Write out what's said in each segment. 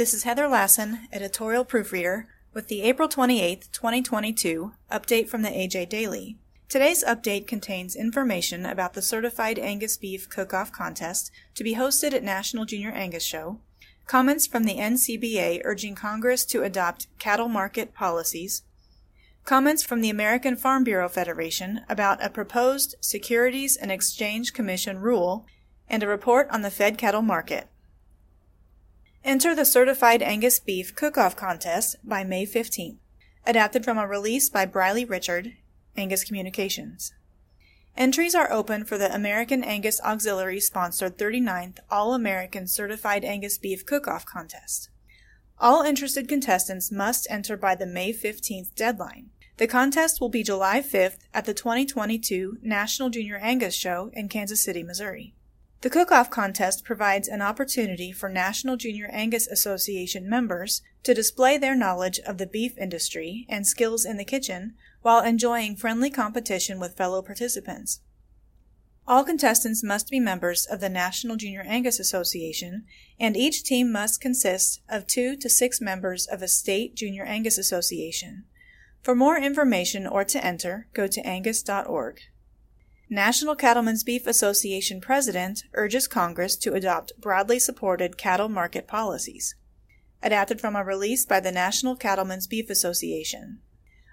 This is Heather Lassen, editorial proofreader, with the April 28, 2022 update from the AJ Daily. Today's update contains information about the Certified Angus Beef Cook-Off Contest to be hosted at National Junior Angus Show, comments from the NCBA urging Congress to adopt cattle market policies, comments from the American Farm Bureau Federation about a proposed Securities and Exchange Commission rule, and a report on the fed cattle market. Enter the Certified Angus Beef Cook-Off Contest by May 15th. Adapted from a release by Briley Richard, Angus Communications. Entries are open for the American Angus Auxiliary sponsored 39th All American Certified Angus Beef Cook-Off Contest. All interested contestants must enter by the May 15th deadline. The contest will be July 5th at the 2022 National Junior Angus Show in Kansas City, Missouri. The cook-off contest provides an opportunity for National Junior Angus Association members to display their knowledge of the beef industry and skills in the kitchen while enjoying friendly competition with fellow participants. All contestants must be members of the National Junior Angus Association, and each team must consist of two to six members of a state Junior Angus Association. For more information or to enter, go to angus.org. National Cattlemen's Beef Association president urges Congress to adopt broadly supported cattle market policies. Adapted from a release by the National Cattlemen's Beef Association.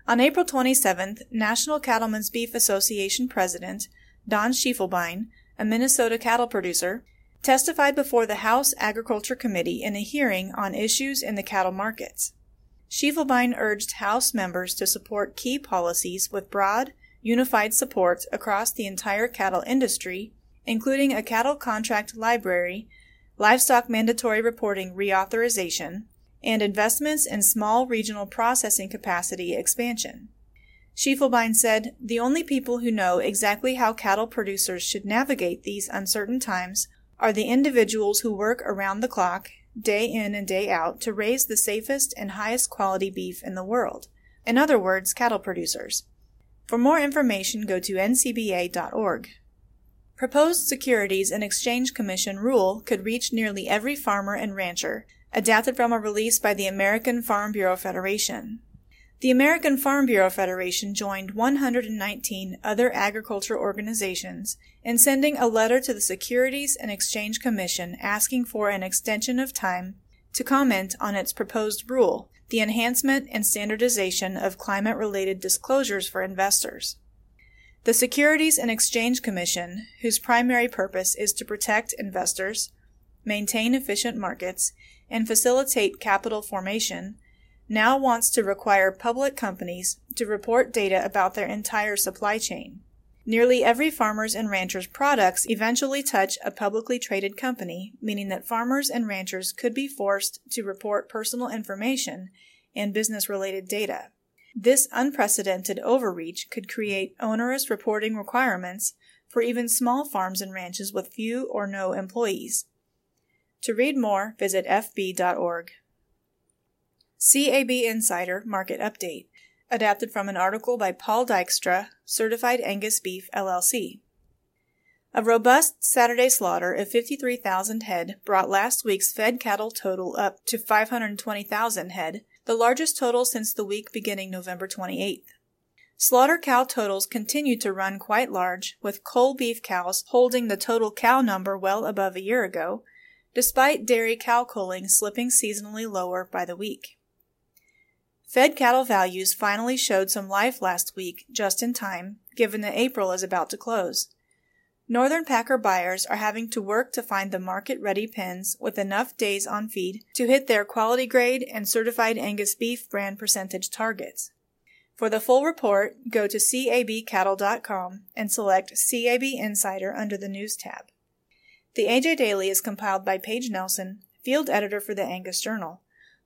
On April 27th, National Cattlemen's Beef Association President Don Schiefelbein, a Minnesota cattle producer, testified before the House Agriculture Committee in a hearing on issues in the cattle markets. Schiefelbein urged House members to support key policies with broad, unified support across the entire cattle industry, including a cattle contract library, livestock mandatory reporting reauthorization, and investments in small regional processing capacity expansion. Schiefelbein said, The only people who know exactly how cattle producers should navigate these uncertain times are the individuals who work around the clock, day in and day out, to raise the safest and highest quality beef in the world. In other words, cattle producers. For more information, go to ncba.org. Proposed Securities and Exchange Commission rule could reach nearly every farmer and rancher, adapted from a release by the American Farm Bureau Federation. The American Farm Bureau Federation joined 119 other agriculture organizations in sending a letter to the Securities and Exchange Commission asking for an extension of time to comment on its proposed rule the enhancement and standardization of climate related disclosures for investors. The Securities and Exchange Commission, whose primary purpose is to protect investors, maintain efficient markets, and facilitate capital formation, now wants to require public companies to report data about their entire supply chain. Nearly every farmer's and rancher's products eventually touch a publicly traded company, meaning that farmers and ranchers could be forced to report personal information and business related data. This unprecedented overreach could create onerous reporting requirements for even small farms and ranches with few or no employees. To read more, visit fb.org. CAB Insider Market Update adapted from an article by Paul Dykstra, Certified Angus Beef LLC. A robust Saturday slaughter of 53,000 head brought last week's fed cattle total up to 520,000 head, the largest total since the week beginning November 28th. Slaughter cow totals continued to run quite large, with cull beef cows holding the total cow number well above a year ago, despite dairy cow culling slipping seasonally lower by the week. Fed cattle values finally showed some life last week, just in time, given that April is about to close. Northern Packer buyers are having to work to find the market ready pens with enough days on feed to hit their quality grade and certified Angus beef brand percentage targets. For the full report, go to cabcattle.com and select CAB Insider under the News tab. The AJ Daily is compiled by Paige Nelson, field editor for the Angus Journal.